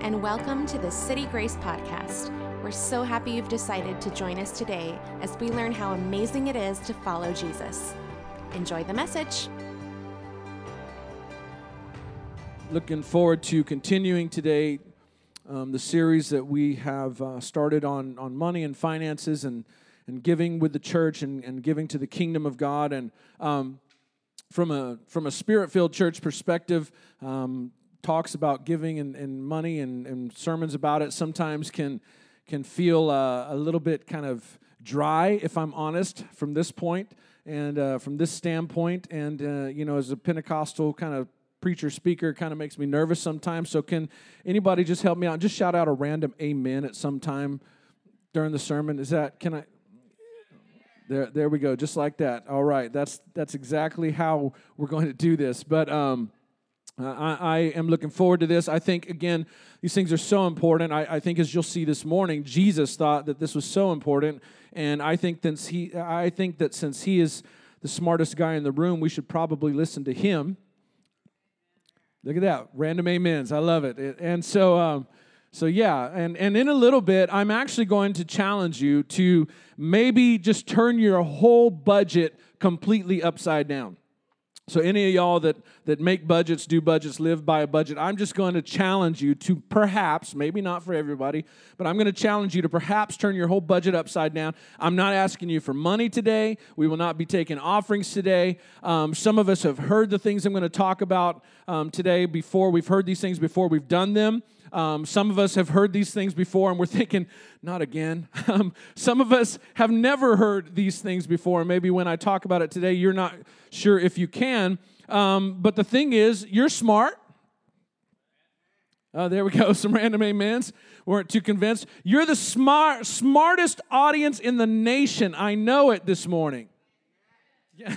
and welcome to the City Grace Podcast. We're so happy you've decided to join us today as we learn how amazing it is to follow Jesus. Enjoy the message. Looking forward to continuing today um, the series that we have uh, started on, on money and finances and, and giving with the church and, and giving to the kingdom of God. And um, from a, from a spirit filled church perspective, um, talks about giving and, and money and, and, sermons about it sometimes can, can feel uh, a little bit kind of dry, if I'm honest, from this point and uh, from this standpoint. And, uh, you know, as a Pentecostal kind of preacher speaker, kind of makes me nervous sometimes. So, can anybody just help me out? Just shout out a random amen at some time during the sermon. Is that, can I? There, there we go, just like that. All right, that's that's exactly how we're going to do this. But um, I, I, am looking forward to this. I think, again, these things are so important. I, I, think, as you'll see this morning, Jesus thought that this was so important. And I think, that he, I think that since he is the smartest guy in the room, we should probably listen to him. Look at that. Random amens. I love it. And so, um, so yeah, and, and in a little bit, I'm actually going to challenge you to maybe just turn your whole budget completely upside down. So, any of y'all that, that make budgets, do budgets, live by a budget, I'm just going to challenge you to perhaps, maybe not for everybody, but I'm going to challenge you to perhaps turn your whole budget upside down. I'm not asking you for money today. We will not be taking offerings today. Um, some of us have heard the things I'm going to talk about um, today before. We've heard these things before, we've done them. Um, some of us have heard these things before and we're thinking, not again. Um, some of us have never heard these things before. Maybe when I talk about it today, you're not sure if you can. Um, but the thing is, you're smart. Oh, there we go. Some random amens. Weren't too convinced. You're the smart, smartest audience in the nation. I know it this morning. Yeah.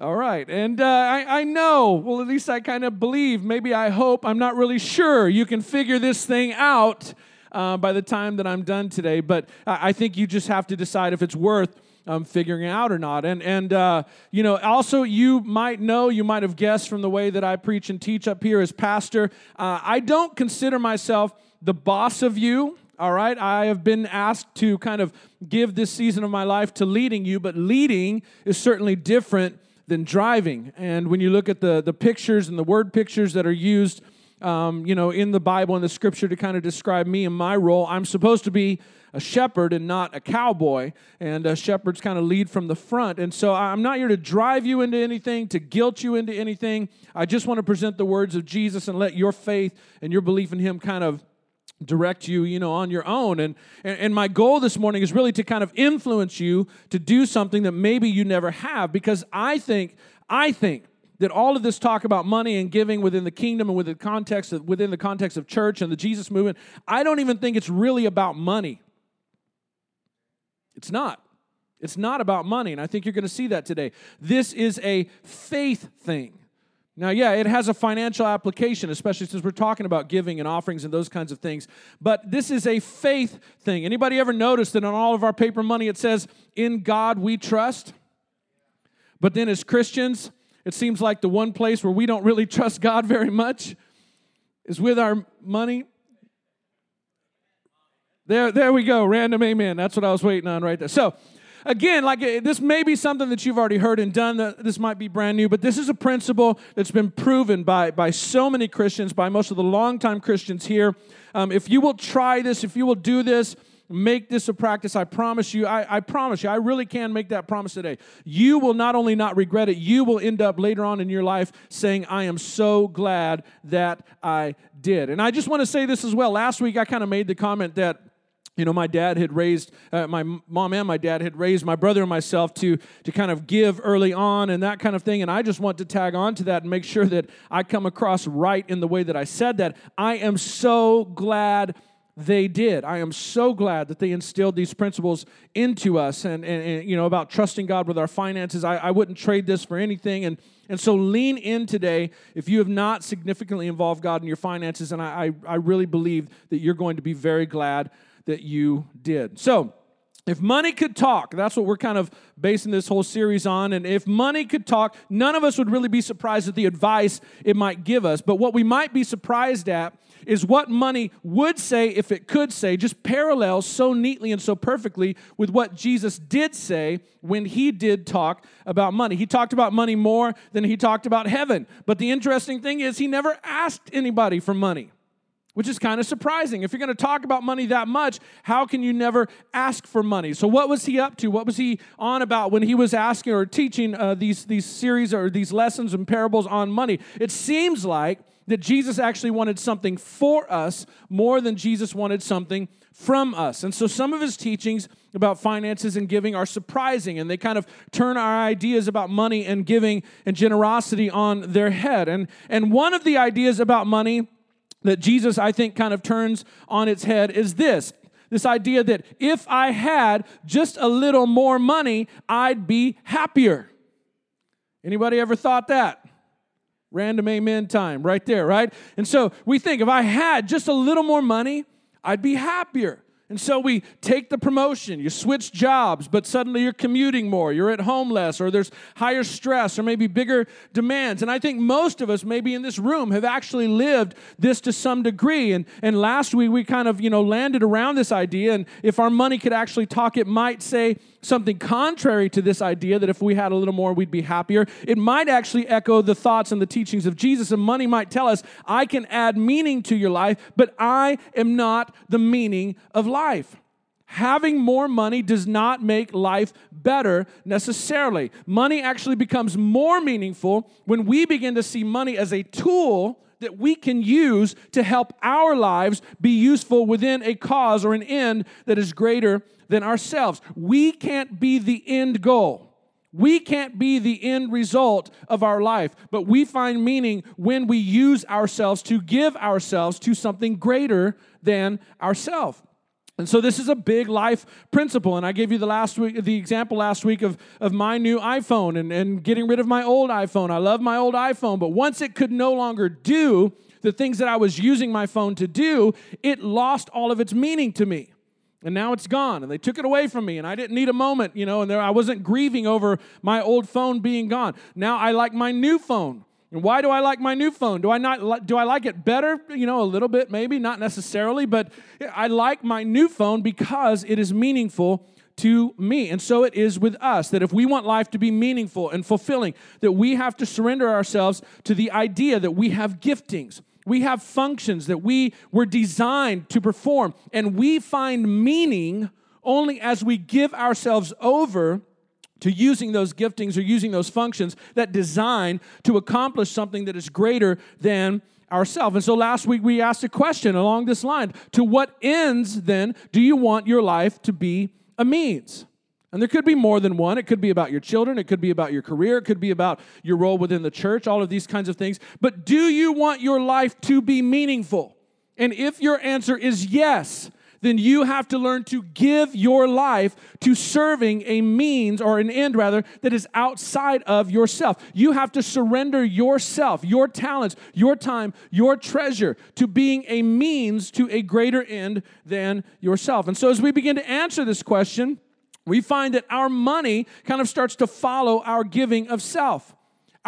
All right. And uh, I, I know, well, at least I kind of believe, maybe I hope, I'm not really sure. You can figure this thing out uh, by the time that I'm done today. But I, think you just have to decide if it's worth um, figuring out or not. And, and uh, you know, also, you might know, you might have guessed from the way that I preach and teach up here as pastor, uh, I don't consider myself the boss of you. All right, I have been asked to kind of give this season of my life to leading you, but leading is certainly different than driving. And when you look at the, the pictures and the word pictures that are used, um, you know, in the Bible and the scripture to kind of describe me and my role, I'm supposed to be a shepherd and not a cowboy. And uh, shepherds kind of lead from the front. And so I'm not here to drive you into anything, to guilt you into anything. I just want to present the words of Jesus and let your faith and your belief in Him kind of direct you you know on your own. And, and my goal this morning is really to kind of influence you to do something that maybe you never have. Because i think i think that all of this talk about money and giving within the kingdom and within the context of, within the context of church and the jesus movement i don't even think it's really about money. It's not. It's not about money. And i think you're going to see that today. This is a faith thing now, yeah, it has a financial application, especially since we're talking about giving and offerings and those kinds of things. But this is a faith thing. Anybody ever noticed that on all of our paper money it says, "In God we trust"? But then as Christians, it seems like the one place where we don't really trust God very much is with our money. There, there we go. Random amen. That's what I was waiting on right there. So, again, like uh, this may be something that you've already heard and done. This might be brand new, but this is a principle that's been proven by, by so many Christians, by most of the longtime Christians here. Um, if you will try this, if you will do this, make this a practice. I promise you, I, I, promise you, I really can make that promise today. You will not only not regret it, you will end up later on in your life saying, I am so glad that I did. And I just want to say this as well. Last week, I kind of made the comment that you know my dad had raised uh, my mom and my dad had raised my brother and myself to to kind of give early on and that kind of thing. And i just want to tag on to that and make sure that i come across right in the way that i said that. I am so glad they did. I am so glad that they instilled these principles into us and, and, and you know about trusting god with our finances. I, I wouldn't trade this for anything. And and so lean in today. If you have not significantly involved god in your finances and i, I, I really believe that you're going to be very glad that you did. So, if money could talk, that's what we're kind of basing this whole series on. And if money could talk, none of us would really be surprised at the advice it might give us. But what we might be surprised at is what money would say if it could say, just parallels so neatly and so perfectly with what Jesus did say when he did talk about money. He talked about money more than he talked about heaven. But the interesting thing is, he never asked anybody for money which is kind of surprising. If you're going to talk about money that much, how can you never ask for money? So, what was he up to? What was he on about when he was asking or teaching uh, these, these series or these lessons and parables on money? It seems like that Jesus actually wanted something for us more than Jesus wanted something from us. And so, some of his teachings about finances and giving are surprising, and they kind of turn our ideas about money and giving and generosity on their head. And, and one of the ideas about money that Jesus, I think, kind of turns on its head is this this idea that if I had just a little more money, I'd be happier. Anybody ever thought that? Random amen time right there, right? And so we think if I had just a little more money, I'd be happier. And so we take the promotion, you switch jobs, but suddenly you're commuting more, you're at home less, or there's higher stress, or maybe bigger demands. And I think most of us, maybe in this room, have actually lived this to some degree. And, and last week we kind of, you know, landed around this idea. And if our money could actually talk, it might say, something contrary to this idea that if we had a little more, we'd be happier. It might actually echo the thoughts and the teachings of Jesus, and money might tell us, I can add meaning to your life, but I am not the meaning of life. Having more money does not make life better necessarily. Money actually becomes more meaningful when we begin to see money as a tool that we can use to help our lives be useful within a cause or an end that is greater than ourselves. We can't be the end goal. We can't be the end result of our life, but we find meaning when we use ourselves to give ourselves to something greater than ourselves. And so this is a big life principle. And I gave you the last week the example last week of, of my new iPhone and, and getting rid of my old iPhone. I love my old iPhone, but once it could no longer do the things that I was using my phone to do, it lost all of its meaning to me. And now it's gone, and they took it away from me, and I didn't need a moment, you know, and there, I wasn't grieving over my old phone being gone. Now I like my new phone. And why do I like my new phone? Do I not do I like it better? You know, a little bit maybe, not necessarily, but I like my new phone because it is meaningful to me. And so it is with us that if we want life to be meaningful and fulfilling, that we have to surrender ourselves to the idea that we have giftings. We have functions that we were designed to perform, and we find meaning only as we give ourselves over to using those giftings or using those functions that design to accomplish something that is greater than ourselves. And so last week we asked a question along this line To what ends then do you want your life to be a means? And there could be more than one. It could be about your children, it could be about your career, it could be about your role within the church, all of these kinds of things. But do you want your life to be meaningful? And if your answer is yes, then you have to learn to give your life to serving a means or an end rather that is outside of yourself. You have to surrender yourself, your talents, your time, your treasure to being a means to a greater end than yourself. And so as we begin to answer this question, we find that our money kind of starts to follow our giving of self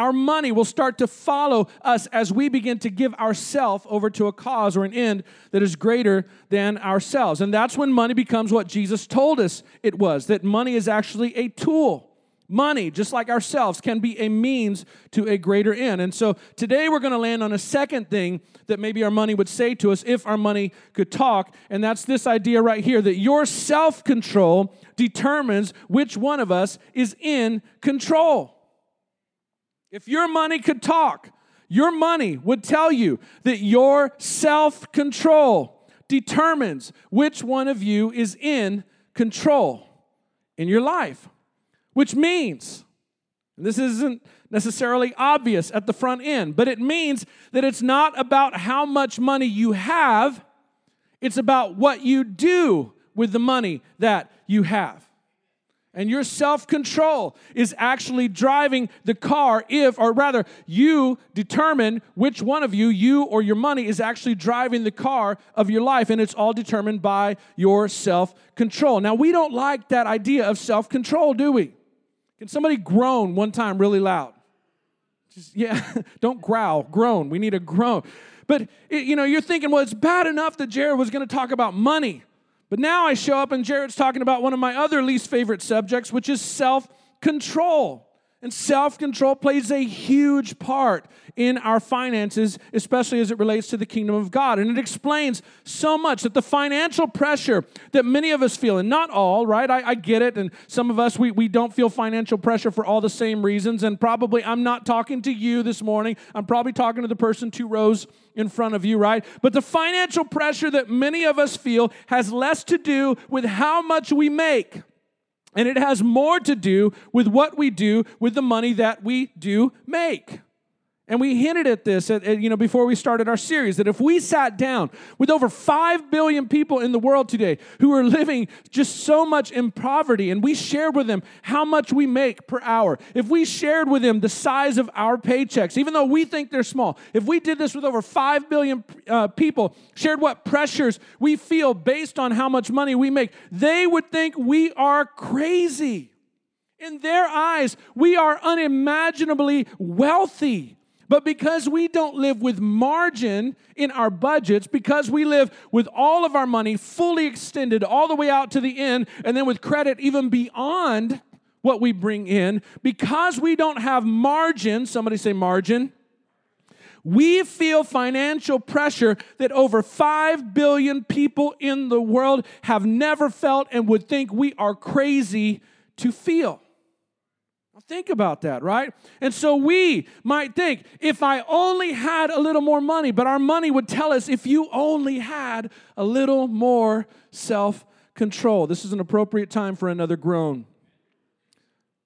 our money will start to follow us as we begin to give ourself over to a cause or an end that is greater than ourselves. And that's when money becomes what Jesus told us it was that money is actually a tool. Money, just like ourselves, can be a means to a greater end. And so today we're going to land on a second thing that maybe our money would say to us if our money could talk. And that's this idea right here that your self control determines which one of us is in control. If your money could talk, your money would tell you that your self control determines which one of you is in control in your life. Which means, this isn't necessarily obvious at the front end, but it means that it's not about how much money you have, it's about what you do with the money that you have. And your self control is actually driving the car, if, or rather, you determine which one of you, you or your money, is actually driving the car of your life. And it's all determined by your self control. Now, we don't like that idea of self control, do we? Can somebody groan one time really loud? Just, yeah, don't growl, groan. We need a groan. But, you know, you're thinking, well, it's bad enough that Jared was going to talk about money. But now I show up and Jared's talking about one of my other least favorite subjects, which is self control. And self control plays a huge part in our finances, especially as it relates to the kingdom of God. And it explains so much that the financial pressure that many of us feel, and not all, right? I, I, get it. And some of us, we, we don't feel financial pressure for all the same reasons. And probably I'm not talking to you this morning. I'm probably talking to the person two rows in front of you, right? But the financial pressure that many of us feel has less to do with how much we make and it has more to do with what we do with the money that we do make. And we hinted at this, at, at, you know, before we started our series, that if we sat down with over five billion people in the world today who are living just so much in poverty, and we shared with them how much we make per hour, if we shared with them the size of our paychecks, even though we think they're small, if we did this with over five billion uh, people, shared what pressures we feel based on how much money we make, they would think we are crazy. In their eyes, we are unimaginably wealthy. But because we don't live with margin in our budgets, because we live with all of our money fully extended all the way out to the end, and then with credit even beyond what we bring in, because we don't have margin, somebody say margin, we feel financial pressure that over 5 billion people in the world have never felt and would think we are crazy to feel. Think about that, right? And so we might think, if I only had a little more money, but our money would tell us if you only had a little more self control. This is an appropriate time for another groan.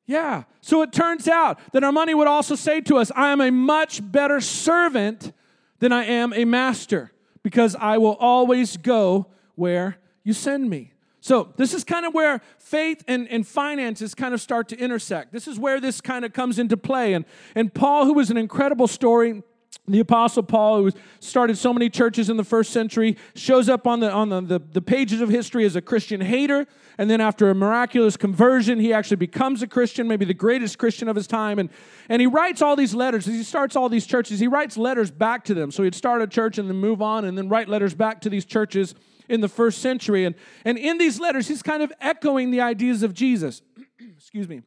Yeah. So it turns out that our money would also say to us, I am a much better servant than I am a master because I will always go where you send me. So, this is kind of where faith and, and finances kind of start to intersect. This is where this kind of comes into play. And, and Paul, who was an incredible story, the apostle paul who started so many churches in the first century shows up on the on the, the, the, pages of history as a christian hater. And then after a miraculous conversion he actually becomes a christian maybe the greatest christian of his time. And and he writes all these letters. As he starts all these churches. He writes letters back to them. So he'd start a church and then move on and then write letters back to these churches in the first century. And, and in these letters, he's kind of echoing the ideas of Jesus. Excuse me.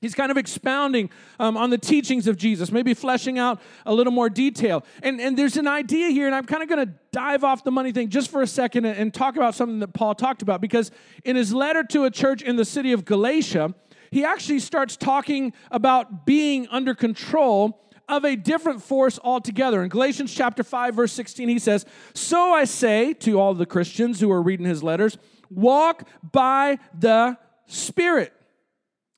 He's kind of expounding um, on the teachings of Jesus, maybe fleshing out a little more detail. And, and there's an idea here, and I'm kind of going to dive off the money thing just for a second and, and talk about something that Paul talked about. Because in his letter to a church in the city of Galatia, he actually starts talking about being under control of a different force altogether. In Galatians chapter 5 verse 16 he says, "So I say to all the Christians who are reading his letters, walk by the Spirit."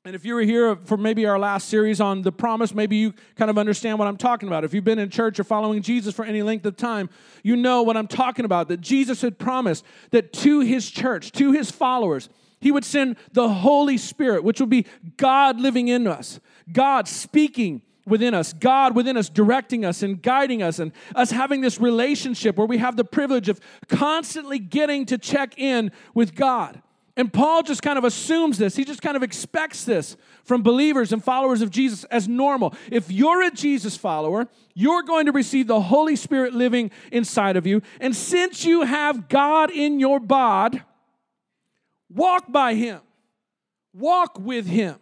And if you were here for maybe our last series on the promise, maybe you kind of understand what I'm talking about. If you've been in church or following Jesus for any length of time, you know what I'm talking about. That Jesus had promised that to his church, to his followers, he would send the Holy Spirit, which would be God living in us, God speaking within us, God within us directing us and guiding us, and us having this relationship where we have the privilege of constantly getting to check in with God. And Paul just kind of assumes this. He just kind of expects this from believers and followers of Jesus as normal. If you're a Jesus follower, you're going to receive the Holy Spirit living inside of you. And since you have God in your bod, walk by Him, walk with Him.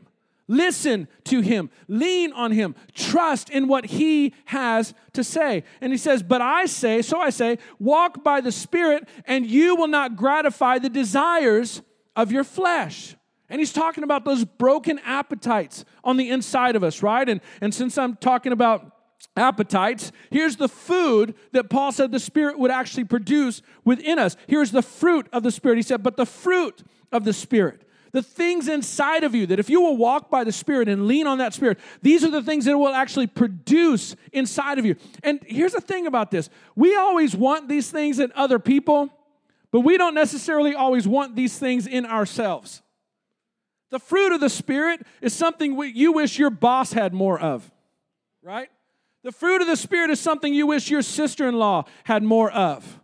Listen to him, lean on him, trust in what he has to say. And he says, But I say, so I say, walk by the Spirit, and you will not gratify the desires of your flesh. And he's talking about those broken appetites on the inside of us, right? And, and since I'm talking about appetites, here's the food that Paul said the Spirit would actually produce within us. Here's the fruit of the Spirit. He said, But the fruit of the Spirit the things inside of you that if you will walk by the Spirit and lean on that Spirit, these are the things that will actually produce inside of you. And here's the thing about this we always want these things in other people, but we don't necessarily always want these things in ourselves. The fruit of the Spirit is something you wish your boss had more of, right? The fruit of the Spirit is something you wish your sister in law had more of.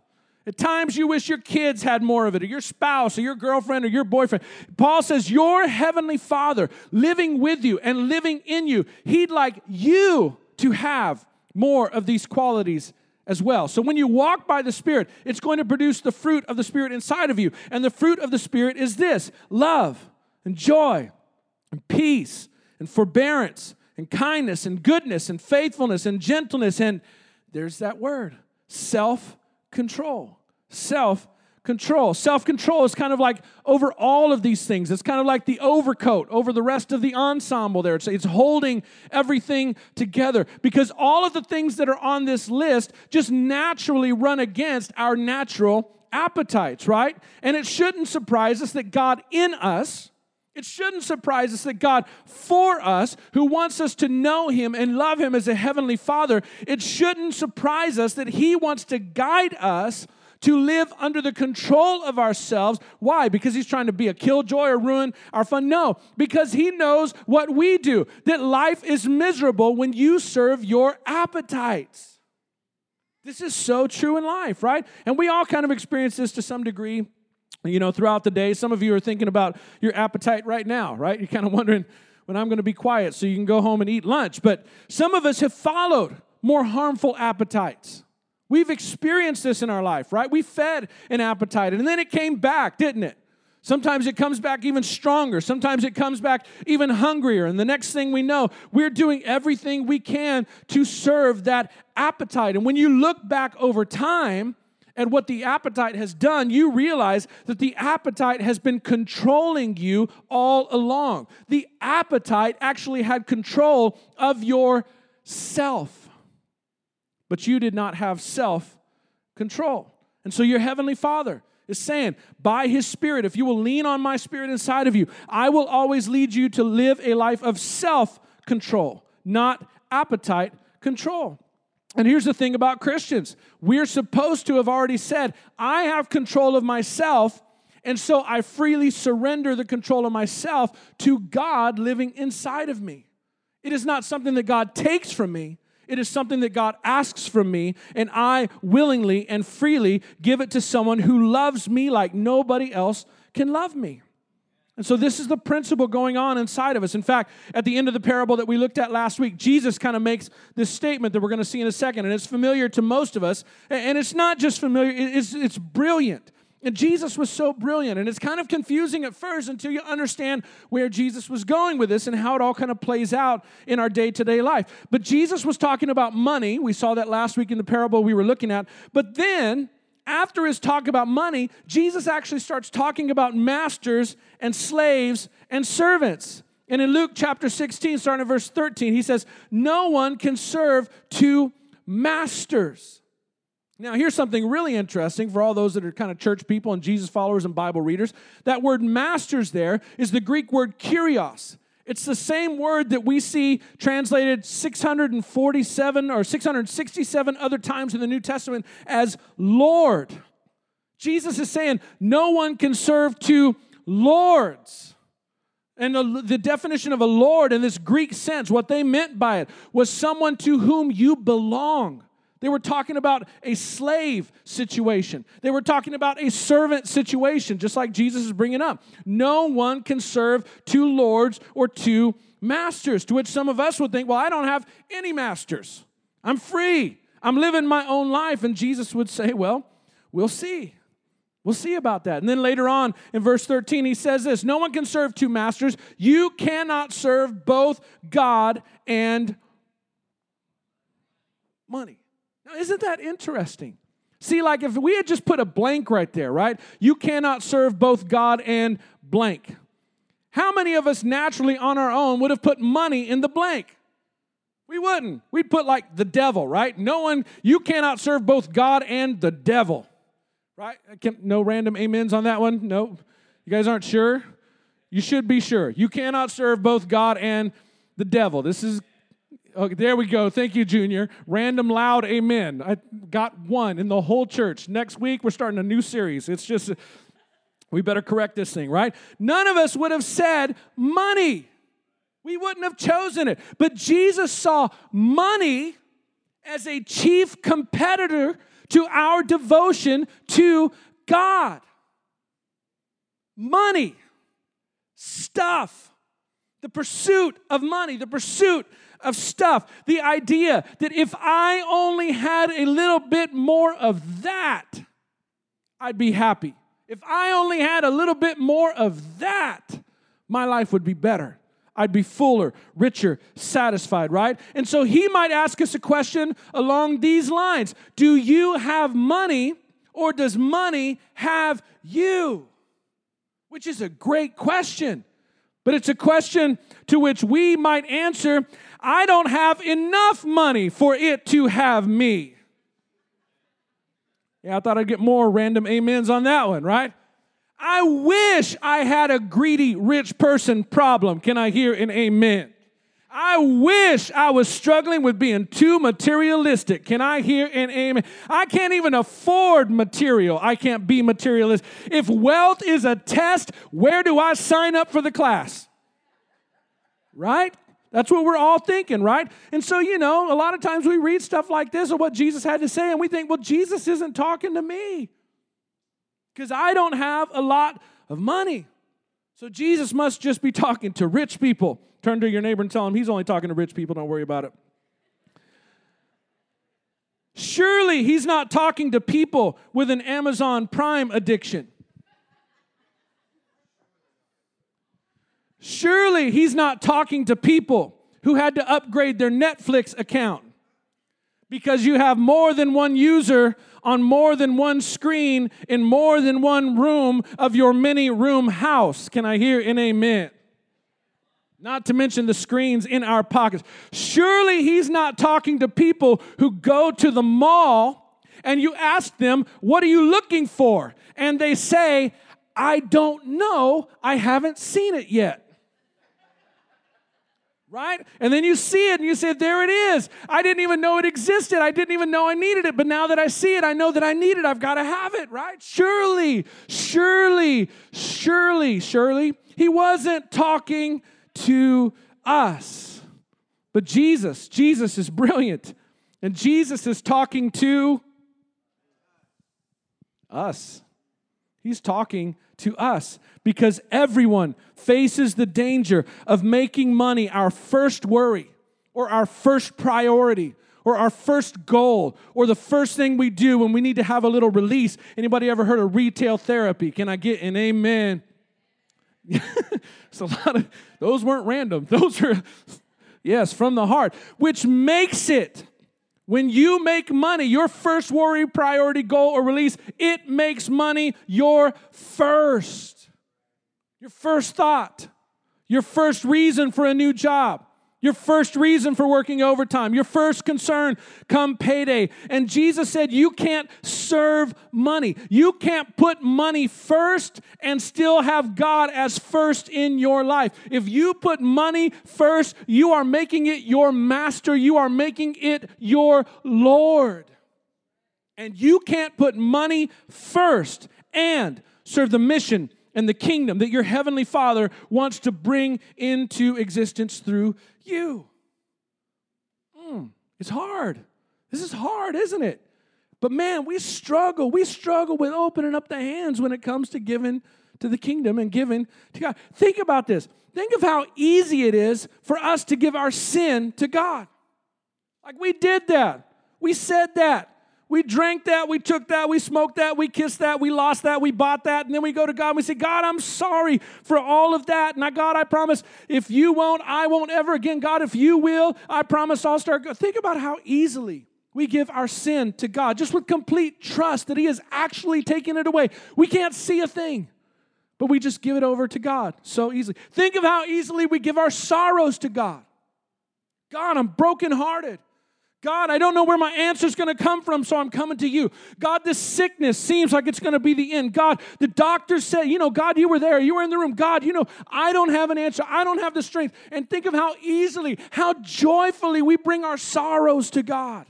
At times you wish your kids had more of it, or your spouse, or your girlfriend, or your boyfriend. Paul says, Your heavenly Father living with you and living in you, He'd like you to have more of these qualities as well. So when you walk by the Spirit, it's going to produce the fruit of the Spirit inside of you. And the fruit of the Spirit is this love and joy and peace and forbearance and kindness and goodness and faithfulness and gentleness. And there's that word self control. Self control. Self control is kind of like over all of these things. It's kind of like the overcoat over the rest of the ensemble there. It's, it's holding everything together because all of the things that are on this list just naturally run against our natural appetites, right? And it shouldn't surprise us that God in us. It shouldn't surprise us that God for us, who wants us to know Him and love Him as a Heavenly Father, it shouldn't surprise us that He wants to guide us to live under the control of ourselves. Why? Because he's trying to be a killjoy or ruin our fun? No, because he knows what we do, that life is miserable when you serve your appetites. This is so true in life, right? And we all kind of experience this to some degree, you know, throughout the day. Some of you are thinking about your appetite right now, right? You're kind of wondering when I'm going to be quiet so you can go home and eat lunch. But some of us have followed more harmful appetites. We've experienced this in our life, right? We fed an appetite and then it came back, didn't it? Sometimes it comes back even stronger. Sometimes it comes back even hungrier. And the next thing we know, we're doing everything we can to serve that appetite. And when you look back over time at what the appetite has done, you realize that the appetite has been controlling you all along. The appetite actually had control of your self but you did not have self control. And so your heavenly Father is saying, by His Spirit, if you will lean on my Spirit inside of you, I will always lead you to live a life of self control, not appetite control. And here's the thing about Christians we're supposed to have already said, I have control of myself. And so I freely surrender the control of myself to God living inside of me. It is not something that God takes from me, it is something that God asks from me, and I willingly and freely give it to someone who loves me like nobody else can love me. And so, this is the principle going on inside of us. In fact, at the end of the parable that we looked at last week, Jesus kind of makes this statement that we're going to see in a second, and it's familiar to most of us. And it's not just familiar, it's, it's brilliant. And Jesus was so brilliant. And it's kind of confusing at first until you understand where Jesus was going with this and how it all kind of plays out in our day to day life. But Jesus was talking about money. We saw that last week in the parable we were looking at. But then, after his talk about money, Jesus actually starts talking about masters and slaves and servants. And in Luke chapter 16, starting at verse 13, he says, No one can serve two masters. Now, here's something really interesting for all those that are kind of church people and Jesus followers and Bible readers. That word masters there is the Greek word kurios. It's the same word that we see translated 647 or 667 other times in the New Testament as Lord. Jesus is saying no one can serve two lords. And the, the, definition of a Lord in this Greek sense, what they meant by it was someone to whom you belong. They were talking about a slave situation. They were talking about a servant situation, just like Jesus is bringing up. No one can serve two lords or two masters, to which some of us would think, well, I don't have any masters. I'm free. I'm living my own life. And Jesus would say, well, we'll see. We'll see about that. And then later on in verse 13, he says this No one can serve two masters. You cannot serve both God and money. Now, isn't that interesting? See, like if we had just put a blank right there, right? You cannot serve both God and blank. How many of us naturally on our own would have put money in the blank? We wouldn't. We'd put like the devil, right? No one, you cannot serve both God and the devil, right? Uh, can, no random amens on that one? No. You guys aren't sure? You should be sure. You cannot serve both God and the devil. This is Okay, there we go. Thank you, Junior. Random loud amen. I got one in the whole church. Next week, we're starting a new series. It's just, we better correct this thing, right? None of us would have said money. We wouldn't have chosen it. But Jesus saw money as a chief competitor to our devotion to God. Money, stuff, The pursuit of money, the pursuit of stuff, the idea that if I only had a little bit more of that, I'd be happy. If I only had a little bit more of that, my life would be better. I'd be fuller, richer, satisfied, right? And so he might ask us a question along these lines Do you have money or does money have you? Which is a great question. But it's a question to which we might answer I don't have enough money for it to have me. Yeah, I thought I'd get more random amens on that one, right? I wish I had a greedy rich person problem. Can I hear an amen? I wish I was struggling with being too materialistic. Can I hear an amen? I can't even afford material. I can't be materialist. If wealth is a test, where do I sign up for the class? Right? That's what we're all thinking, right? And so, you know, a lot of times we read stuff like this or what Jesus had to say, and we think, well, Jesus isn't talking to me because I don't have a lot of money. So Jesus must just be talking to rich people. Turn to your neighbor and tell him he's only talking to rich people. Don't worry about it. Surely he's not talking to people with an Amazon Prime addiction. Surely he's not talking to people who had to upgrade their Netflix account because you have more than one user on more than one screen in more than one room of your many room house. Can I hear an amen? Not to mention the screens in our pockets. Surely he's not talking to people who go to the mall and you ask them, What are you looking for? And they say, I don't know. I haven't seen it yet right? And then you see it and you say, There it is. I didn't even know it existed. I didn't even know I needed it. But now that I see it, I know that I need it. I've got to have it, right? Surely, surely, surely, surely, he wasn't talking to us. But Jesus, Jesus is brilliant. And Jesus is talking to us. He's talking to us because everyone faces the danger of making money our first worry or our first priority or our first goal or the first thing we do when we need to have a little release. Anybody ever heard of retail therapy? Can I get an amen? it's a lot of those weren't random. Those are yes, from the heart, which makes it when you make money, your first worry, priority, goal, or release, it makes money your first. Your first thought, your first reason for a new job, your first reason for working overtime, your first concern come payday. And Jesus said, You can't serve money. You can't put money first and still have God as first in your life. If you put money first, you are making it your master, you are making it your Lord. And you can't put money first and serve the mission and the kingdom that your heavenly Father wants to bring into existence through you. Mm, it's hard. This is hard, isn't it? But man, we struggle. We struggle with opening up the hands when it comes to giving to the kingdom and giving to God. Think about this. Think of how easy it is for us to give our sin to God. Like we did that. We said that. We drank that, we took that, we smoked that, we kissed that, we lost that, we bought that, and then we go to God and we say, God, I'm sorry for all of that. And I, God, I promise if you won't, I won't ever again. God, if you will, I promise I'll start. Think about how easily we give our sin to God, just with complete trust that He has actually taken it away. We can't see a thing, but we just give it over to God so easily. Think of how easily we give our sorrows to God. God, I'm brokenhearted. God, I don't know where my answer is going to come from, so I'm coming to you. God, this sickness seems like it's going to be the end. God, the doctor said, you know, God, you were there, you were in the room. God, you know, I don't have an answer, I don't have the strength. And think of how easily, how joyfully we bring our sorrows to God.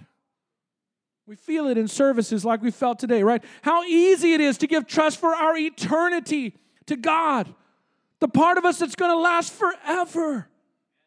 We feel it in services like we felt today, right? How easy it is to give trust for our eternity to God, the part of us that's going to last forever.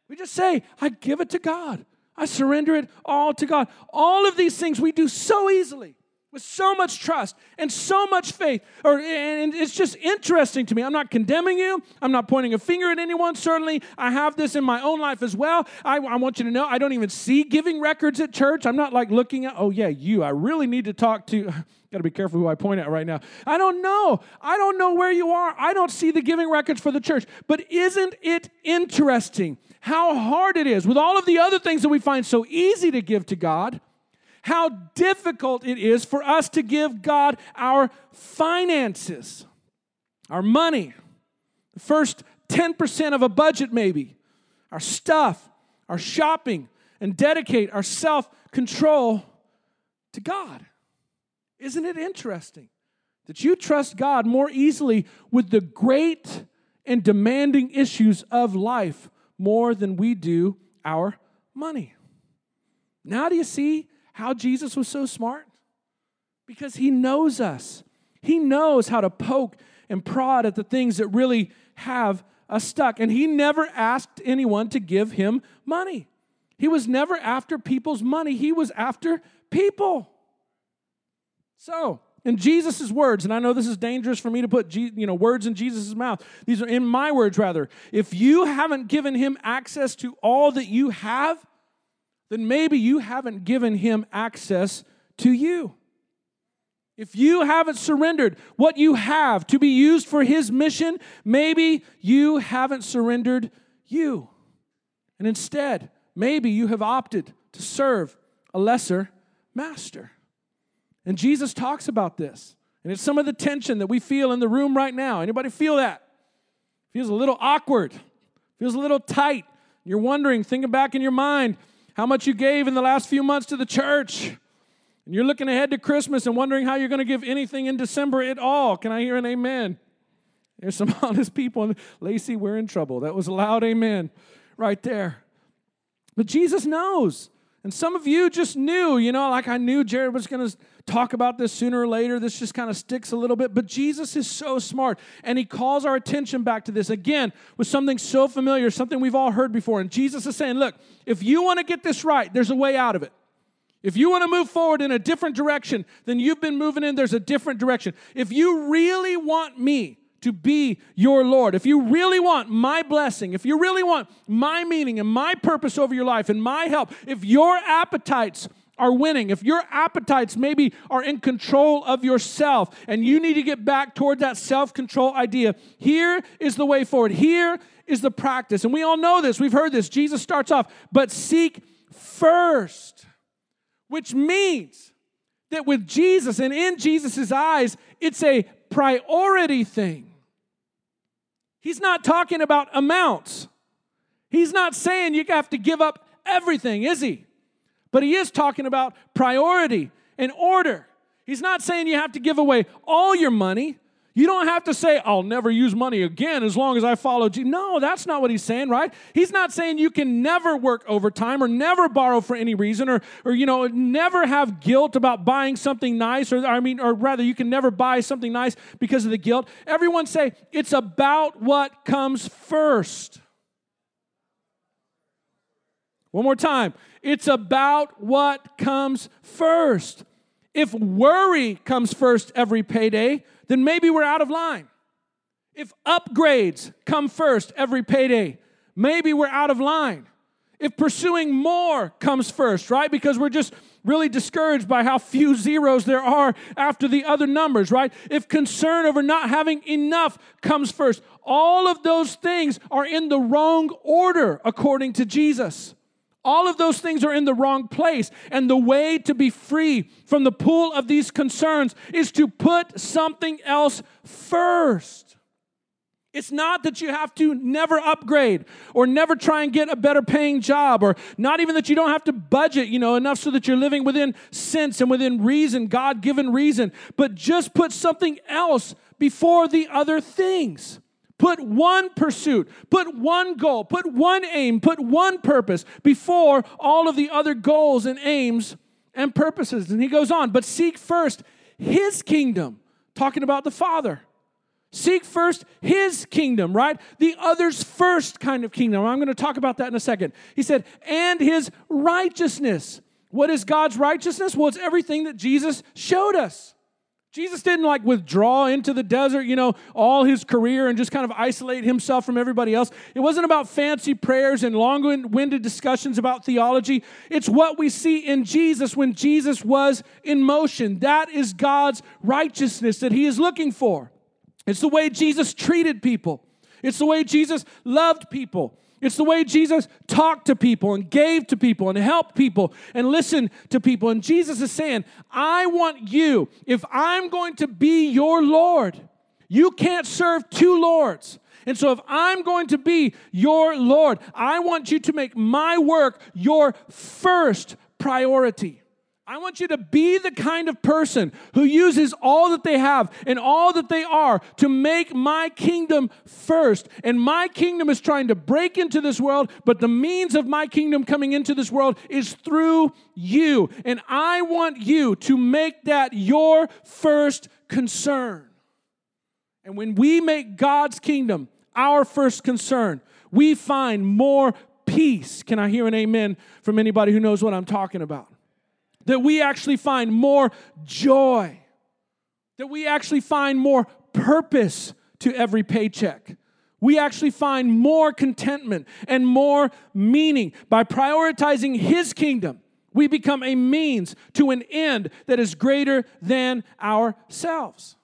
We just say, I give it to God. I surrender it all to God. All of these things we do so easily. with so much trust and so much faith. Or, and it's just interesting to me. I'm not condemning you. I'm not pointing a finger at anyone. Certainly, I have this in my own life as well. I, I want you to know I don't even see giving records at church. I'm not like looking at, oh, yeah, you. I really need to talk to. Got to be careful who I point at right now. I don't know. I don't know where you are. I don't see the giving records for the church. But isn't it interesting how hard it is with all of the other things that we find so easy to give to God? how difficult it is for us to give God our finances, our money, the first 10% of a budget, maybe, our stuff, our shopping, and dedicate our self control to God. Isn't it interesting that you trust God more easily with the great and demanding issues of life more than we do our money? Now, do you see how Jesus was so smart? Because he knows us. He knows how to poke and prod at the things that really have us stuck. And he never asked anyone to give him money. He was never after people's money, he was after people. So, in Jesus' words, and I know this is dangerous for me to put you know, words in Jesus' mouth. These are in my words, rather. If you haven't given him access to all that you have, then maybe you haven't given him access to you. If you haven't surrendered what you have to be used for his mission, maybe you haven't surrendered you. And instead, maybe you have opted to serve a lesser master. And Jesus talks about this. And it's some of the tension that we feel in the room right now. Anybody feel that? Feels a little awkward. Feels a little tight. You're wondering, thinking back in your mind, how much you gave in the last few months to the church. And you're looking ahead to Christmas and wondering how you're going to give anything in December at all. Can I hear an amen? There's some honest people. Lacey, we're in trouble. That was a loud amen right there. But Jesus knows. And some of you just knew, you know, like I knew Jared was going to talk about this sooner or later. This just kind of sticks a little bit. But Jesus is so smart, and he calls our attention back to this again with something so familiar, something we've all heard before. And Jesus is saying, Look, if you want to get this right, there's a way out of it. If you want to move forward in a different direction than you've been moving in, there's a different direction. If you really want me to be your Lord, if you really want my blessing, if you really want my meaning and my purpose over your life and my help, if your appetites are winning, if your appetites maybe are in control of yourself and you need to get back toward that self control idea, here is the way forward. Here is the practice. And we all know this, we've heard this. Jesus starts off, but seek first, which means that with Jesus and in Jesus' eyes, it's a priority thing. He's not talking about amounts. He's not saying you have to give up everything, is he? But he is talking about priority and order. He's not saying you have to give away all your money. You don't have to say, I'll never use money again as long as I follow Jesus. No, that's not what he's saying, right? He's not saying you can never work overtime or never borrow for any reason or, or you know, never have guilt about buying something nice or, I mean, or rather, you can never buy something nice because of the guilt. Everyone say, it's about what comes first. One more time. It's about what comes first. If worry comes first every payday, then maybe we're out of line. If upgrades come first every payday, maybe we're out of line. If pursuing more comes first, right? Because we're just really discouraged by how few zeros there are after the other numbers, right? If concern over not having enough comes first, all of those things are in the wrong order according to Jesus. All of those things are in the wrong place. And the way to be free from the pool of these concerns is to put something else first. It's not that you have to never upgrade or never try and get a better paying job or not even that you don't have to budget, you know, enough so that you're living within sense and within reason, God given reason, but just put something else before the other things. Put one pursuit, put one goal, put one aim, put one purpose before all of the other goals and aims and purposes. And he goes on, but seek first his kingdom, talking about the Father. Seek first his kingdom, right? The others first kind of kingdom. I'm going to talk about that in a second. He said, and his righteousness. What is God's righteousness? Well, it's everything that Jesus showed us. Jesus didn't like withdraw into the desert, you know, all his career and just kind of isolate himself from everybody else. It wasn't about fancy prayers and long winded discussions about theology. It's what we see in Jesus when Jesus was in motion. That is God's righteousness that he is looking for. It's the way Jesus treated people, it's the way Jesus loved people. It's the way Jesus talked to people and gave to people and helped people and listened to people. And Jesus is saying, I want you, if I'm going to be your Lord, you can't serve two Lords. And so, if I'm going to be your Lord, I want you to make my work your first priority. I want you to be the kind of person who uses all that they have and all that they are to make my kingdom first. And my kingdom is trying to break into this world, but the means of my kingdom coming into this world is through you. And I want you to make that your first concern. And when we make God's kingdom our first concern, we find more peace. Can I hear an amen from anybody who knows what I'm talking about? That we actually find more joy, that we actually find more purpose to every paycheck. We actually find more contentment and more meaning by prioritizing His kingdom. We become a means to an end that is greater than ourselves.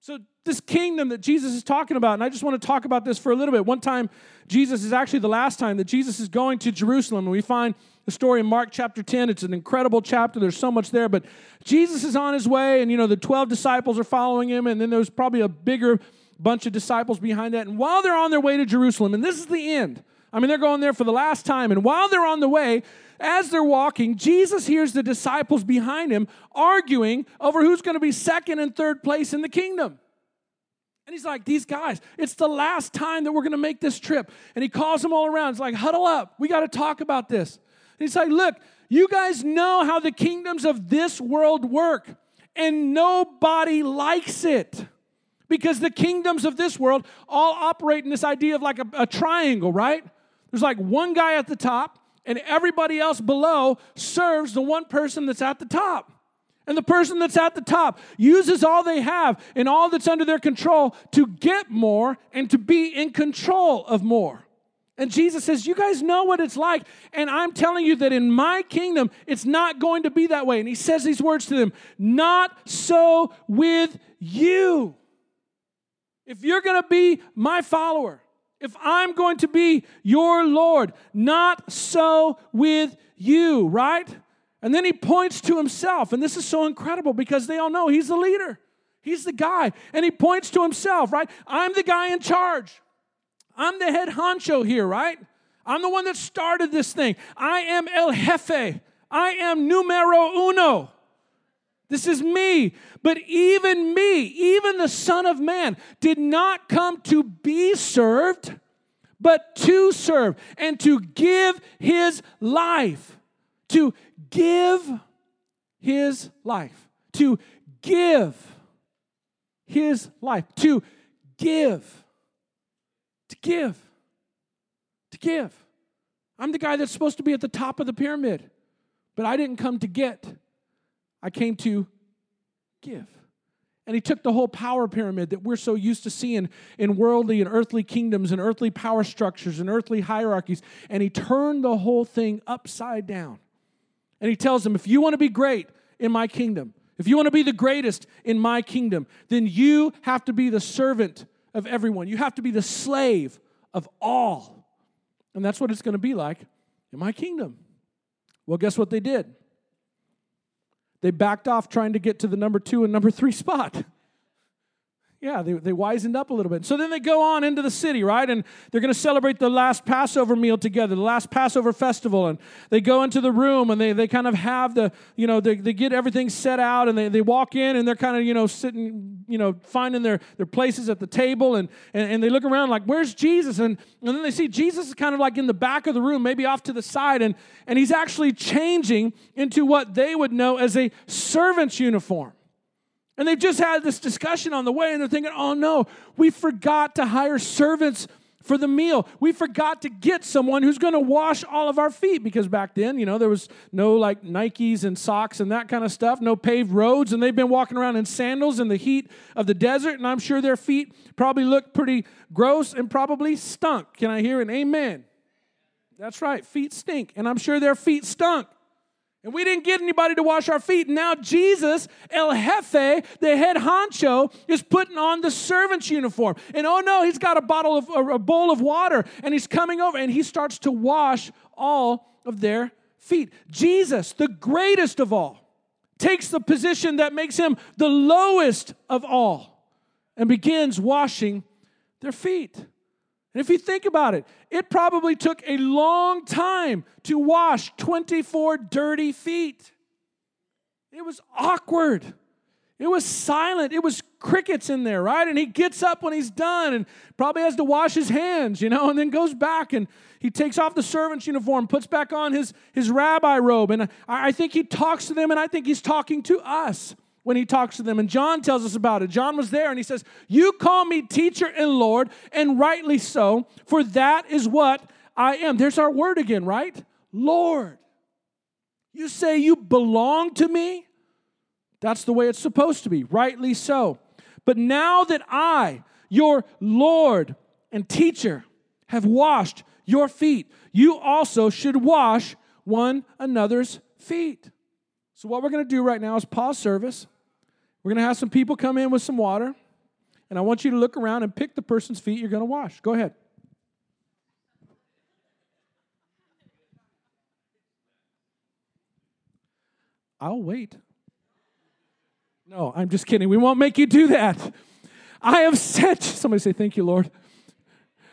So, this kingdom that Jesus is talking about, and I just want to talk about this for a little bit. One time, Jesus is actually the last time that Jesus is going to Jerusalem, and we find the story in Mark chapter 10. It's an incredible chapter. There's so much there, but Jesus is on his way, and you know, the 12 disciples are following him, and then there's probably a bigger bunch of disciples behind that. And while they're on their way to Jerusalem, and this is the end, I mean, they're going there for the last time, and while they're on the way, as they're walking, Jesus hears the disciples behind him arguing over who's going to be second and third place in the kingdom. And he's like, These guys, it's the last time that we're going to make this trip. And he calls them all around. He's like, Huddle up. We got to talk about this. And he's like, Look, you guys know how the kingdoms of this world work, and nobody likes it. Because the kingdoms of this world all operate in this idea of like a, a triangle, right? There's like one guy at the top, and everybody else below serves the one person that's at the top. And the person that's at the top uses all they have and all that's under their control to get more and to be in control of more. And Jesus says, You guys know what it's like. And I'm telling you that in my kingdom, it's not going to be that way. And he says these words to them Not so with you. If you're going to be my follower, if I'm going to be your Lord, not so with you, right? And then he points to himself. And this is so incredible because they all know he's the leader. He's the guy. And he points to himself, right? I'm the guy in charge. I'm the head honcho here, right? I'm the one that started this thing. I am El Jefe. I am numero uno. This is me. But even me, even the Son of Man, did not come to be served, but to serve and to give his life. To give his life, to give his life, to give, to give, to give. I'm the guy that's supposed to be at the top of the pyramid, but I didn't come to get, I came to give. And he took the whole power pyramid that we're so used to seeing in worldly and earthly kingdoms and earthly power structures and earthly hierarchies, and he turned the whole thing upside down. And he tells them, if you want to be great in my kingdom, if you want to be the greatest in my kingdom, then you have to be the servant of everyone. You have to be the slave of all. And that's what it's going to be like in my kingdom. Well, guess what they did? They backed off trying to get to the number two and number three spot. Yeah, they, they wisened up a little bit. So then they go on into the city, right? And they're going to celebrate the last Passover meal together, the last Passover festival. And they go into the room and they, they kind of have the, you know, they, they get everything set out and they, they walk in and they're kind of, you know, sitting, you know, finding their, their places at the table and, and, and they look around like, where's Jesus? And, and then they see Jesus is kind of like in the back of the room, maybe off to the side. And, and he's actually changing into what they would know as a servant's uniform. And they've just had this discussion on the way, and they're thinking, oh no, we forgot to hire servants for the meal. We forgot to get someone who's going to wash all of our feet because back then, you know, there was no like Nikes and socks and that kind of stuff, no paved roads, and they've been walking around in sandals in the heat of the desert, and I'm sure their feet probably looked pretty gross and probably stunk. Can I hear an amen? That's right, feet stink, and I'm sure their feet stunk. And we didn't get anybody to wash our feet. Now Jesus, El Jefe, the head honcho, is putting on the servant's uniform. And oh no, he's got a bottle of a bowl of water and he's coming over and he starts to wash all of their feet. Jesus, the greatest of all, takes the position that makes him the lowest of all and begins washing their feet. And if you think about it, it probably took a long time to wash 24 dirty feet. It was awkward. It was silent. It was crickets in there, right? And he gets up when he's done and probably has to wash his hands, you know, and then goes back and he takes off the servant's uniform, puts back on his, his rabbi robe. And I, I think he talks to them, and I think he's talking to us when he talks to them. And John tells us about it. John was there and he says, You call me teacher and Lord, and rightly so, for that is what I am. There's our word again, right? Lord. You say you belong to me? That's the way it's supposed to be, rightly so. But now that I, your Lord and teacher, have washed your feet, you also should wash one another's feet. So, what we're going to do right now is pause service. We're going to have some people come in with some water, and I want you to look around and pick the person's feet you're going to wash. Go ahead. I'll wait. No, I'm just kidding. We won't make you do that. I have sent, somebody say, Thank you, Lord.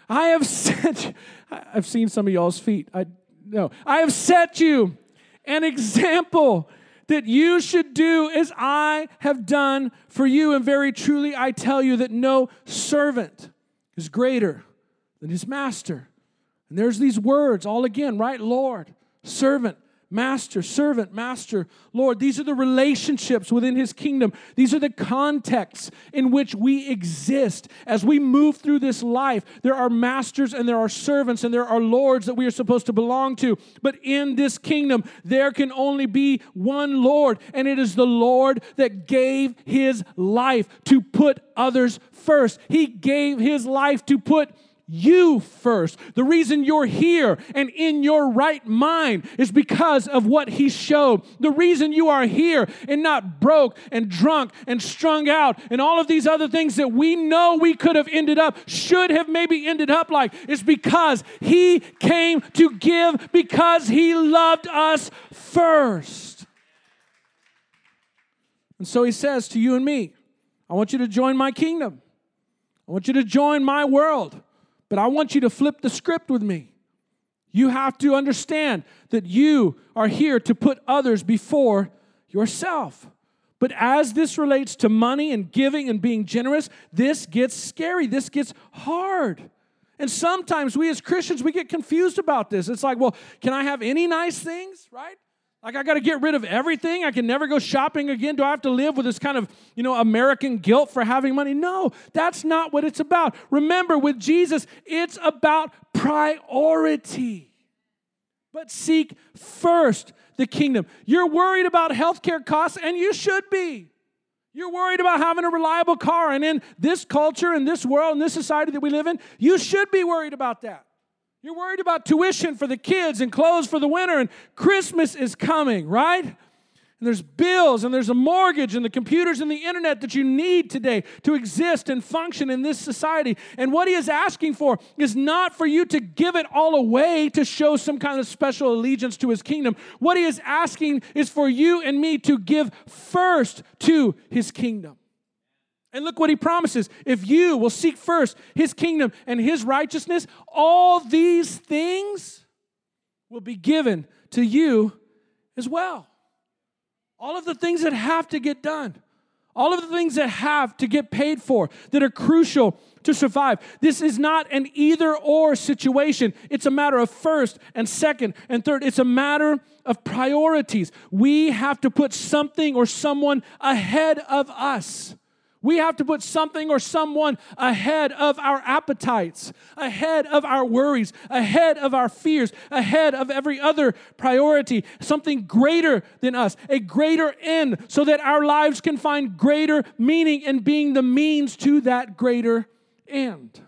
I have sent, I've seen some of y'all's feet. I no, I have set you an example that you should do as I have done for you. And very truly, I tell you that no servant is greater than his master. And there's these words all again, right? Lord, servant, master, servant, master, Lord. These are the relationships within his kingdom. These are the contexts in which we exist as we move through this life. There are masters and there are servants and there are lords that we are supposed to belong to. But in this kingdom, there can only be one Lord, and it is the Lord that gave his life to put others first. He gave his life to put you first. The reason you're here and in your right mind is because of what He showed. The reason you are here and not broke and drunk and strung out and all of these other things that we know we could have ended up, should have maybe ended up like, is because He came to give because He loved us first. And so He says to you and me, I want you to join my kingdom. I want you to join my world. But I want you to flip the script with me. You have to understand that you are here to put others before yourself. But as this relates to money and giving and being generous, this gets scary. This gets hard. And sometimes we as Christians, we get confused about this. It's like, well, can I have any nice things, right? Like I got to get rid of everything. I can never go shopping again. Do I have to live with this kind of, you know, American guilt for having money? No, that's not what it's about. Remember, with Jesus, it's about priority. But seek first the kingdom. You're worried about healthcare costs, and you should be. You're worried about having a reliable car, and in this culture, in this world, in this society that we live in, you should be worried about that. You're worried about tuition for the kids and clothes for the winter, and Christmas is coming, right? And there's bills and there's a mortgage and the computers and the internet that you need today to exist and function in this society. And what he is asking for is not for you to give it all away to show some kind of special allegiance to his kingdom. What he is asking is for you and me to give first to his kingdom. And look what he promises. If you will seek first his kingdom and his righteousness, all these things will be given to you as well. All of the things that have to get done, all of the things that have to get paid for, that are crucial to survive. This is not an either or situation. It's a matter of first and second and third. It's a matter of priorities. We have to put something or someone ahead of us. We have to put something or someone ahead of our appetites, ahead of our worries, ahead of our fears, ahead of every other priority, something greater than us, a greater end, so that our lives can find greater meaning in being the means to that greater end.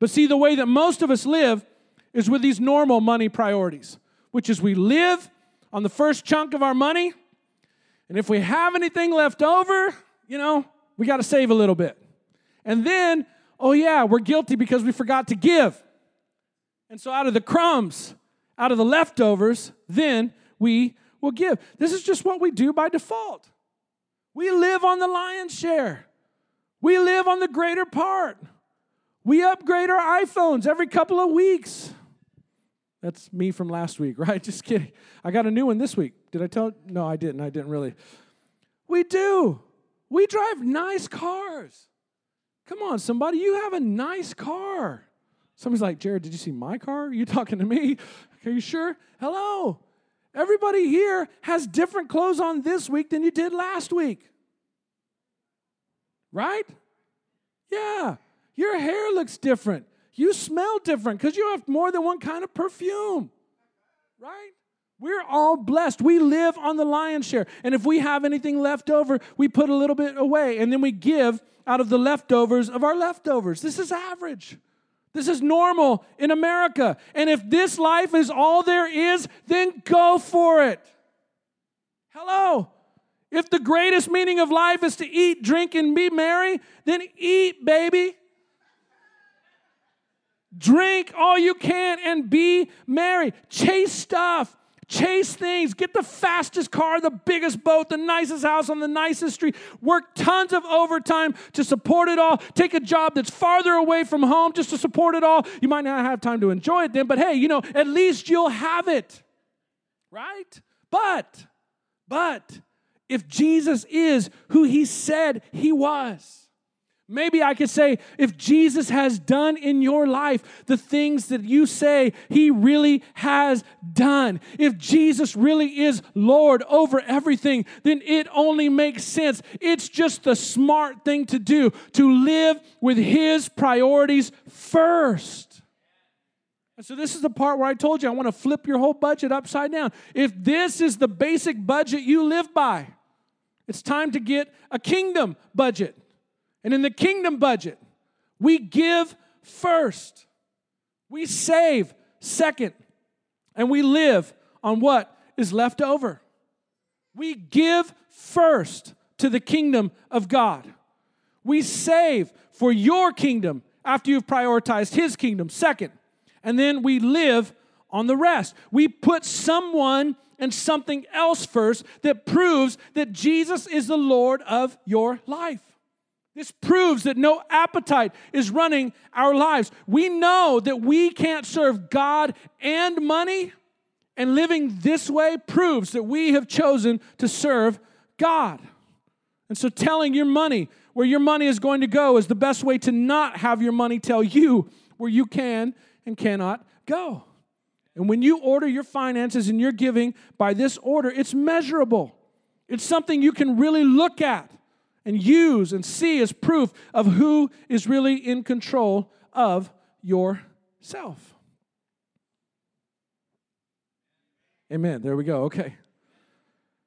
But see, the way that most of us live is with these normal money priorities, which is we live on the first chunk of our money, and if we have anything left over, you know, we got to save a little bit. And then, oh yeah, we're guilty because we forgot to give. And so out of the crumbs, out of the leftovers, then we will give. This is just what we do by default. We live on the lion's share. We live on the greater part. We upgrade our iPhones every couple of weeks. That's me from last week, right? Just kidding. I got a new one this week. Did I tell? No, I didn't. I didn't really. We do. We drive nice cars. Come on, somebody, you have a nice car. Somebody's like, Jared, did you see my car? Are you talking to me? Are you sure? Hello. Everybody here has different clothes on this week than you did last week. Right? Yeah. Your hair looks different. You smell different because you have more than one kind of perfume. Right? We're all blessed. We live on the lion's share. And if we have anything left over, we put a little bit away and then we give out of the leftovers of our leftovers. This is average. This is normal in America. And if this life is all there is, then go for it. Hello. If the greatest meaning of life is to eat, drink, and be merry, then eat, baby. Drink all you can and be merry. Chase stuff. Chase things, get the fastest car, the biggest boat, the nicest house on the nicest street, work tons of overtime to support it all, take a job that's farther away from home just to support it all. You might not have time to enjoy it then, but hey, you know, at least you'll have it. Right? But, but, if Jesus is who he said he was, Maybe I could say, if Jesus has done in your life the things that you say he really has done, if Jesus really is Lord over everything, then it only makes sense. It's just the smart thing to do to live with his priorities first. And so, this is the part where I told you I want to flip your whole budget upside down. If this is the basic budget you live by, it's time to get a kingdom budget. And in the kingdom budget, we give first, we save second, and we live on what is left over. We give first to the kingdom of God. We save for your kingdom after you've prioritized his kingdom second. And then we live on the rest. We put someone and something else first that proves that Jesus is the Lord of your life. This proves that no appetite is running our lives. We know that we can't serve God and money, and living this way proves that we have chosen to serve God. And so, telling your money where your money is going to go is the best way to not have your money tell you where you can and cannot go. And when you order your finances and your giving by this order, it's measurable. It's something you can really look at and use and see as proof of who is really in control of yourself. Amen. There we go. Okay.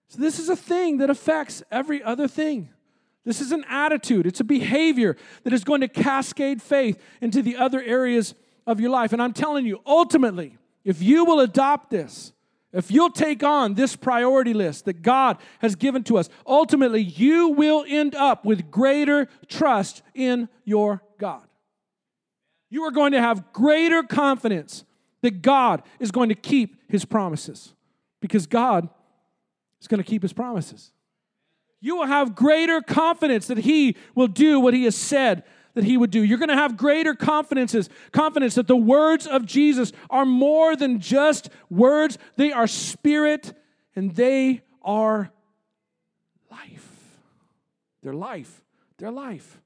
So, this is a thing that affects every other thing. This is an attitude, it's a behavior that is going to cascade faith into the other areas of your life. And I'm telling you, ultimately, if you will adopt this, if you'll take on this priority list that God has given to us, ultimately you will end up with greater trust in your God. You are going to have greater confidence that God is going to keep his promises because God is going to keep his promises. You will have greater confidence that he will do what he has said that he would do. You're going to have greater confidences, confidence that the words of Jesus are more than just words. They are spirit and they are life. They're life. They're life.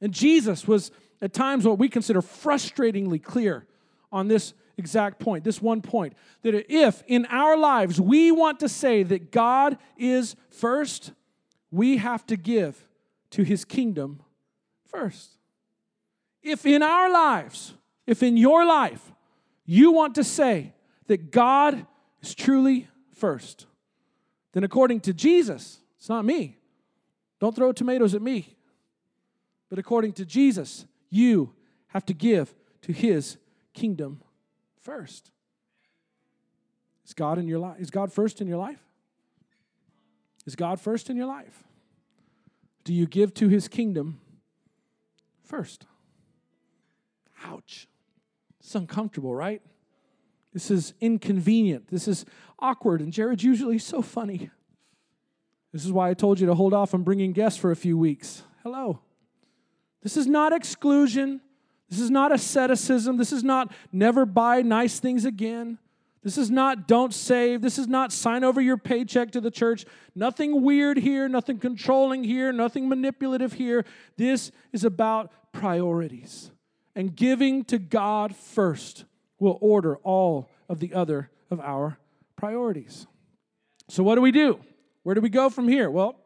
And Jesus was at times what we consider frustratingly clear on this exact point, this one point, that if in our lives we want to say that God is first, we have to give to his kingdom first. If in our lives, if in your life, you want to say that God is truly first, then according to Jesus, it's not me. Don't throw tomatoes at me. But according to Jesus, you have to give to his kingdom first. Is God in your life? Is God first in your life? Is God first in your life? Do you give to his kingdom first? Ouch. It's uncomfortable, right? This is inconvenient. This is awkward. And Jared's usually so funny. This is why I told you to hold off on bringing guests for a few weeks. Hello. This is not exclusion. This is not asceticism. This is not never buy nice things again. This is not don't save. This is not sign over your paycheck to the church. Nothing weird here, nothing controlling here, nothing manipulative here. This is about priorities. And giving to God first will order all of the other of our priorities. So, what do we do? Where do we go from here? Well,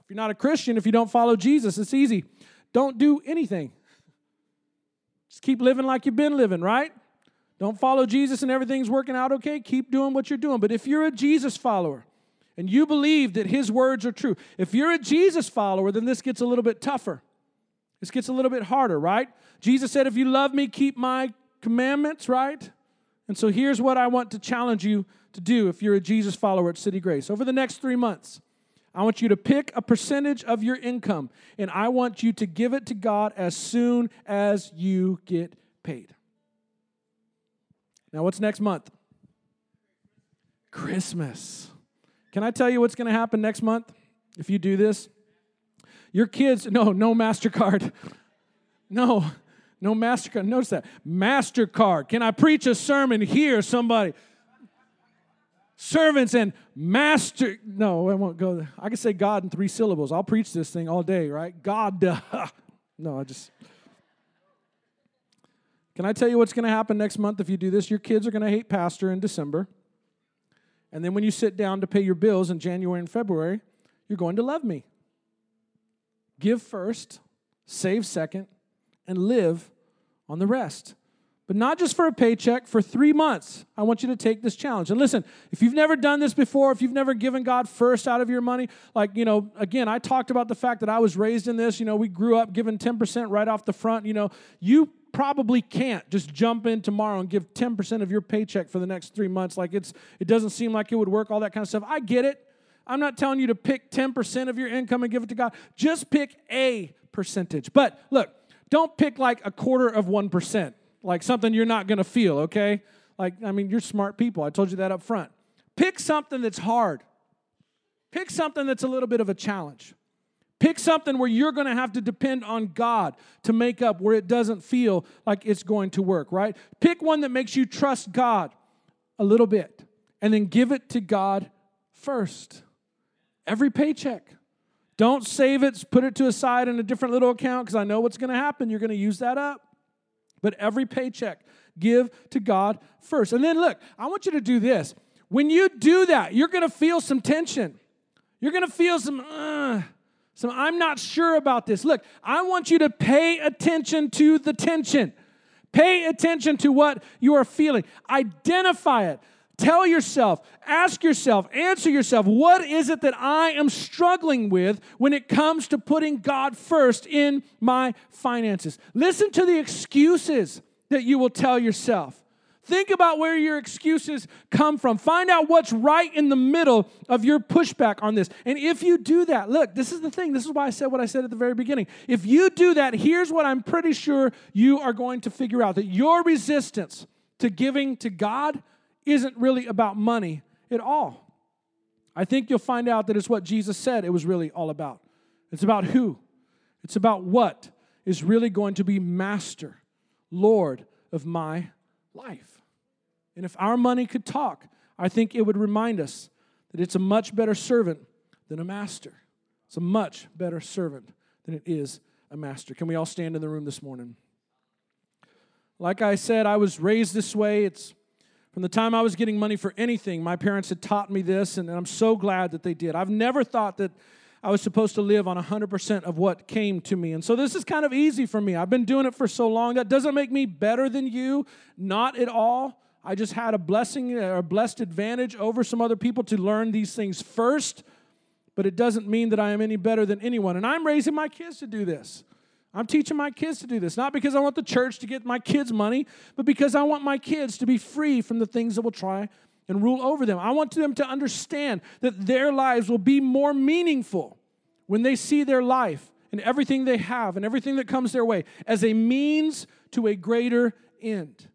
if you're not a Christian, if you don't follow Jesus, it's easy. Don't do anything. Just keep living like you've been living, right? Don't follow Jesus and everything's working out okay. Keep doing what you're doing. But if you're a Jesus follower and you believe that his words are true, if you're a Jesus follower, then this gets a little bit tougher. This gets a little bit harder, right? Jesus said, If you love me, keep my commandments, right? And so here's what I want to challenge you to do if you're a Jesus follower at City Grace. Over the next three months, I want you to pick a percentage of your income and I want you to give it to God as soon as you get paid. Now, what's next month? Christmas. Can I tell you what's going to happen next month if you do this? Your kids, no, no MasterCard. No, no MasterCard. Notice that. MasterCard. Can I preach a sermon here? Somebody. Servants and master. No, I won't go there. I can say God in three syllables. I'll preach this thing all day, right? God. no, I just. Can I tell you what's going to happen next month if you do this? Your kids are going to hate pastor in December. And then when you sit down to pay your bills in January and February, you're going to love me. Give first, save second, and live on the rest. But not just for a paycheck, for three months, I want you to take this challenge. And listen, if you've never done this before, if you've never given God first out of your money, like, you know, again, I talked about the fact that I was raised in this. You know, we grew up giving 10% right off the front. You know, you probably can't just jump in tomorrow and give 10% of your paycheck for the next three months. Like, it's, it doesn't seem like it would work, all that kind of stuff. I get it. I'm not telling you to pick 10% of your income and give it to God. Just pick a percentage. But look, don't pick like a quarter of 1% like something you're not going to feel, okay? Like, I mean, you're smart people. I told you that up front. Pick something that's hard. Pick something that's a little bit of a challenge. Pick something where you're going to have to depend on God to make up where it doesn't feel like it's going to work, right? Pick one that makes you trust God a little bit and then give it to God first. Every paycheck. Don't save it, put it to a side in a different little account because I know what's going to happen. You're going to use that up. But every paycheck, give to God first. And then look, I want you to do this. When you do that, you're going to feel some tension. You're going to feel some, uh, some, I'm not sure about this. Look, I want you to pay attention to the tension. Pay attention to what you are feeling. Identify it. Tell yourself, ask yourself, answer yourself, what is it that I am struggling with when it comes to putting God first in my finances? Listen to the excuses that you will tell yourself. Think about where your excuses come from. Find out what's right in the middle of your pushback on this. And if you do that, look, this is the thing. This is why I said what I said at the very beginning. If you do that, here's what I'm pretty sure you are going to figure out that your resistance to giving to God isn't really about money at all. I think you'll find out that it's what Jesus said it was really all about. It's about who, it's about what is really going to be master, Lord of my life. And if our money could talk, I think it would remind us that it's a much better servant than a master. It's a much better servant than it is a master. Can we all stand in the room this morning? Like I said, I was raised this way. It's from the time I was getting money for anything, my parents had taught me this, and I'm so glad that they did. I've never thought that I was supposed to live on 100% of what came to me. And so this is kind of easy for me. I've been doing it for so long. That doesn't make me better than you, not at all. I just had a blessing or a blessed advantage over some other people to learn these things first, but it doesn't mean that I am any better than anyone. And I'm raising my kids to do this. I'm teaching my kids to do this, not because I want the church to get my kids money, but because I want my kids to be free from the things that will try and rule over them. I want them to understand that their lives will be more meaningful when they see their life and everything they have and everything that comes their way as a means to a greater end.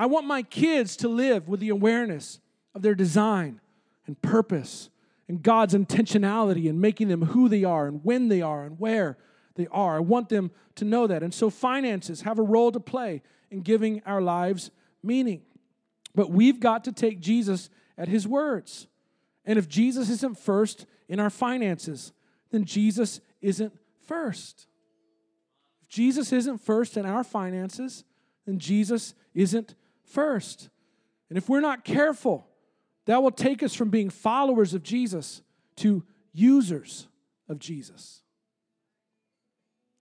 I want my kids to live with the awareness of their design and purpose and God's intentionality in making them who they are and when they are and where they are. I want them to know that. And so finances have a role to play in giving our lives meaning. But we've got to take Jesus at his words. And if Jesus isn't first in our finances, then Jesus isn't first. If Jesus isn't first in our finances, then Jesus isn't first. And if we're not careful, that will take us from being followers of Jesus to users of Jesus.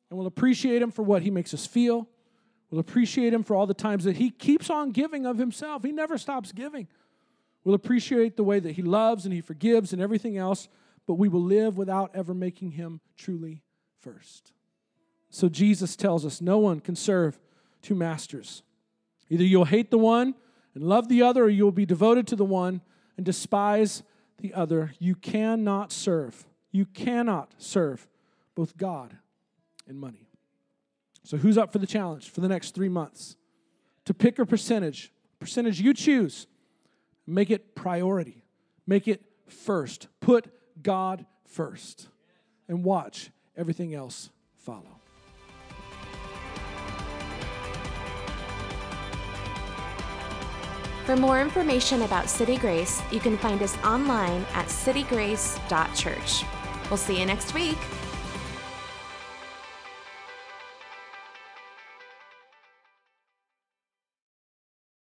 And we'll appreciate him for what he makes us feel. We'll appreciate him for all the times that he keeps on giving of himself. He never stops giving. We'll appreciate the way that he loves and he forgives and everything else, but we will live without ever making him truly first. So Jesus tells us no one can serve two masters. Either you'll hate the one and love the other, or you'll be devoted to the one and despise the other. You cannot serve. You cannot serve both God and money. So, who's up for the challenge for the next three months? To pick a percentage, percentage you choose, make it priority, make it first. Put God first, and watch everything else follow. For more information about City Grace, you can find us online at citygrace.church. We'll see you next week.